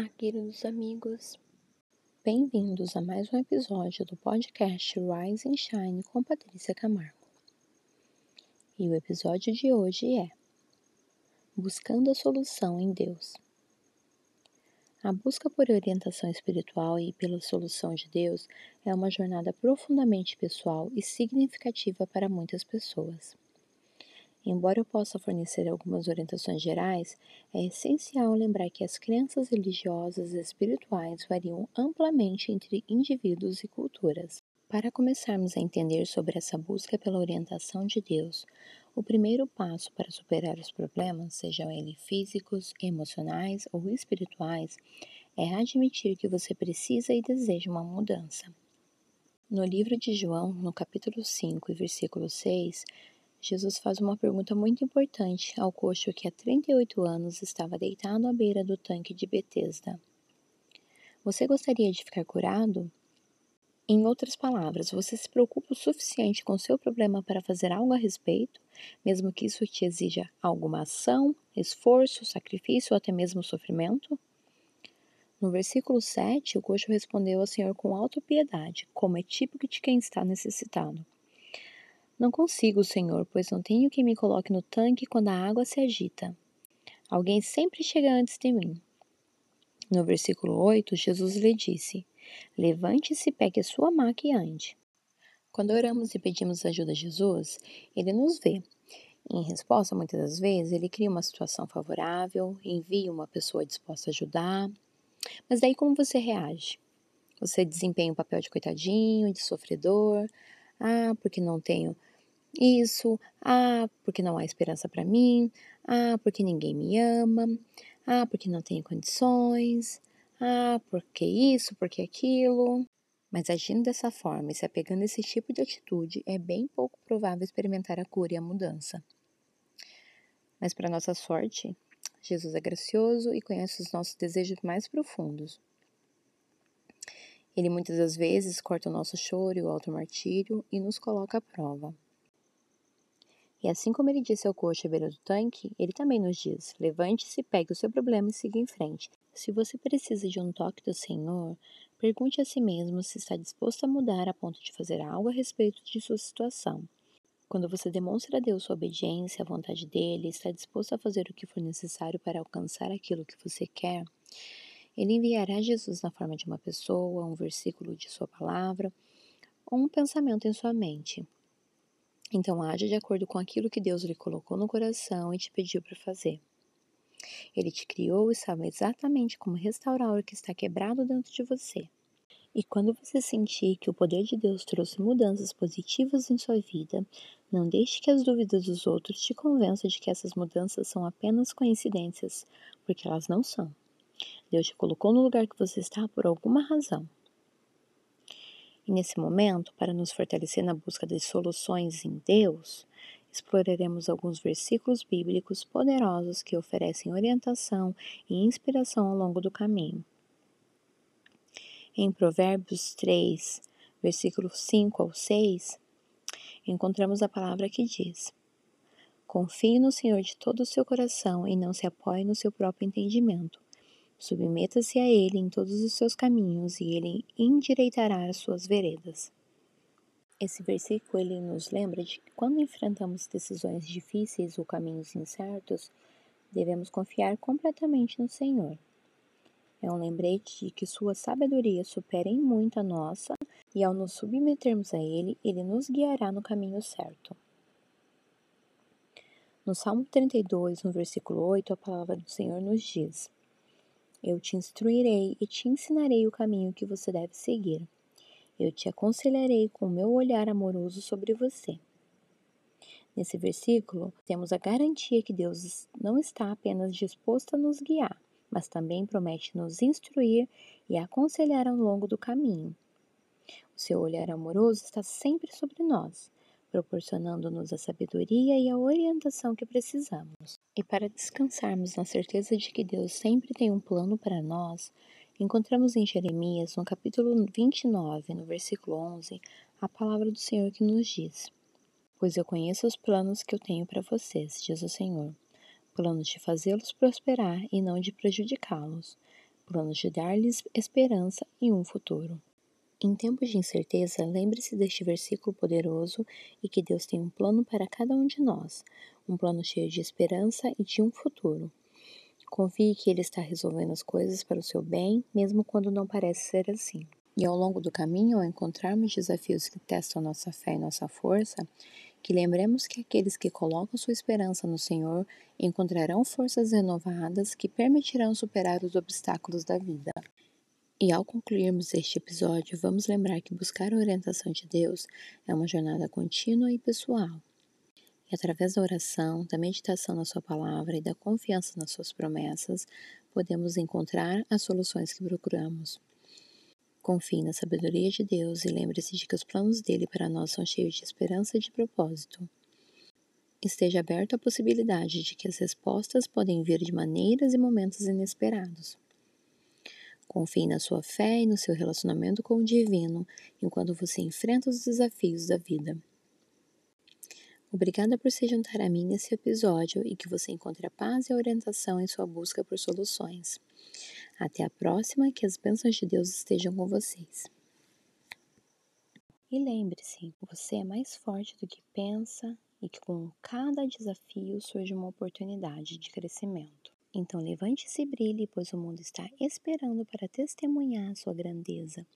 Olá, queridos amigos. Bem-vindos a mais um episódio do podcast Rise and Shine com Patrícia Camargo. E o episódio de hoje é Buscando a solução em Deus. A busca por orientação espiritual e pela solução de Deus é uma jornada profundamente pessoal e significativa para muitas pessoas. Embora eu possa fornecer algumas orientações gerais, é essencial lembrar que as crenças religiosas e espirituais variam amplamente entre indivíduos e culturas. Para começarmos a entender sobre essa busca pela orientação de Deus, o primeiro passo para superar os problemas, sejam eles físicos, emocionais ou espirituais, é admitir que você precisa e deseja uma mudança. No livro de João, no capítulo 5 e versículo 6, Jesus faz uma pergunta muito importante ao coxo que há 38 anos estava deitado à beira do tanque de Betesda. Você gostaria de ficar curado? Em outras palavras, você se preocupa o suficiente com seu problema para fazer algo a respeito, mesmo que isso te exija alguma ação, esforço, sacrifício ou até mesmo sofrimento? No versículo 7, o coxo respondeu ao Senhor com autopiedade, como é típico de quem está necessitado. Não consigo, Senhor, pois não tenho quem me coloque no tanque quando a água se agita. Alguém sempre chega antes de mim. No versículo 8, Jesus lhe disse: Levante-se, pegue a sua maca e ande. Quando oramos e pedimos ajuda a Jesus, ele nos vê. Em resposta, muitas das vezes, ele cria uma situação favorável, envia uma pessoa disposta a ajudar. Mas daí como você reage? Você desempenha o um papel de coitadinho, de sofredor? Ah, porque não tenho isso, ah, porque não há esperança para mim, ah, porque ninguém me ama, ah, porque não tenho condições, ah, porque isso, porque aquilo. Mas agindo dessa forma e se apegando a esse tipo de atitude, é bem pouco provável experimentar a cura e a mudança. Mas, para nossa sorte, Jesus é gracioso e conhece os nossos desejos mais profundos. Ele muitas das vezes corta o nosso choro e o alto martírio e nos coloca à prova. E assim como ele disse ao coxo à beira do tanque, ele também nos diz: levante-se, pegue o seu problema e siga em frente. Se você precisa de um toque do Senhor, pergunte a si mesmo se está disposto a mudar a ponto de fazer algo a respeito de sua situação. Quando você demonstra a Deus sua obediência à vontade dele, está disposto a fazer o que for necessário para alcançar aquilo que você quer, ele enviará Jesus na forma de uma pessoa, um versículo de sua palavra ou um pensamento em sua mente. Então haja de acordo com aquilo que Deus lhe colocou no coração e te pediu para fazer. Ele te criou e sabe exatamente como restaurar o que está quebrado dentro de você. E quando você sentir que o poder de Deus trouxe mudanças positivas em sua vida, não deixe que as dúvidas dos outros te convençam de que essas mudanças são apenas coincidências, porque elas não são. Deus te colocou no lugar que você está por alguma razão. E nesse momento, para nos fortalecer na busca de soluções em Deus, exploraremos alguns versículos bíblicos poderosos que oferecem orientação e inspiração ao longo do caminho. Em Provérbios 3, versículos 5 ao 6, encontramos a palavra que diz: Confie no Senhor de todo o seu coração e não se apoie no seu próprio entendimento. Submeta-se a ele em todos os seus caminhos e ele endireitará as suas veredas. Esse versículo ele nos lembra de que quando enfrentamos decisões difíceis ou caminhos incertos, devemos confiar completamente no Senhor. É um lembrete de que sua sabedoria supera em muito a nossa e ao nos submetermos a ele, ele nos guiará no caminho certo. No Salmo 32, no versículo 8, a palavra do Senhor nos diz: eu te instruirei e te ensinarei o caminho que você deve seguir. Eu te aconselharei com o meu olhar amoroso sobre você. Nesse versículo, temos a garantia que Deus não está apenas disposto a nos guiar, mas também promete nos instruir e aconselhar ao longo do caminho. O seu olhar amoroso está sempre sobre nós, proporcionando-nos a sabedoria e a orientação que precisamos. E para descansarmos na certeza de que Deus sempre tem um plano para nós, encontramos em Jeremias, no capítulo 29, no versículo 11, a palavra do Senhor que nos diz: Pois eu conheço os planos que eu tenho para vocês, diz o Senhor, planos de fazê-los prosperar e não de prejudicá-los, planos de dar-lhes esperança e um futuro. Em tempos de incerteza, lembre-se deste versículo poderoso e que Deus tem um plano para cada um de nós, um plano cheio de esperança e de um futuro. Confie que Ele está resolvendo as coisas para o seu bem, mesmo quando não parece ser assim. E ao longo do caminho, ao encontrarmos desafios que testam nossa fé e nossa força, que lembremos que aqueles que colocam sua esperança no Senhor encontrarão forças renovadas que permitirão superar os obstáculos da vida. E ao concluirmos este episódio, vamos lembrar que buscar a orientação de Deus é uma jornada contínua e pessoal. E através da oração, da meditação na Sua palavra e da confiança nas Suas promessas, podemos encontrar as soluções que procuramos. Confie na sabedoria de Deus e lembre-se de que os planos dele para nós são cheios de esperança e de propósito. Esteja aberto à possibilidade de que as respostas podem vir de maneiras e momentos inesperados. Confie na sua fé e no seu relacionamento com o divino enquanto você enfrenta os desafios da vida. Obrigada por se juntar a mim nesse episódio e que você encontre a paz e a orientação em sua busca por soluções. Até a próxima, que as bênçãos de Deus estejam com vocês. E lembre-se, você é mais forte do que pensa e que com cada desafio surge uma oportunidade de crescimento. Então levante-se e brilhe, pois o mundo está esperando para testemunhar a sua grandeza.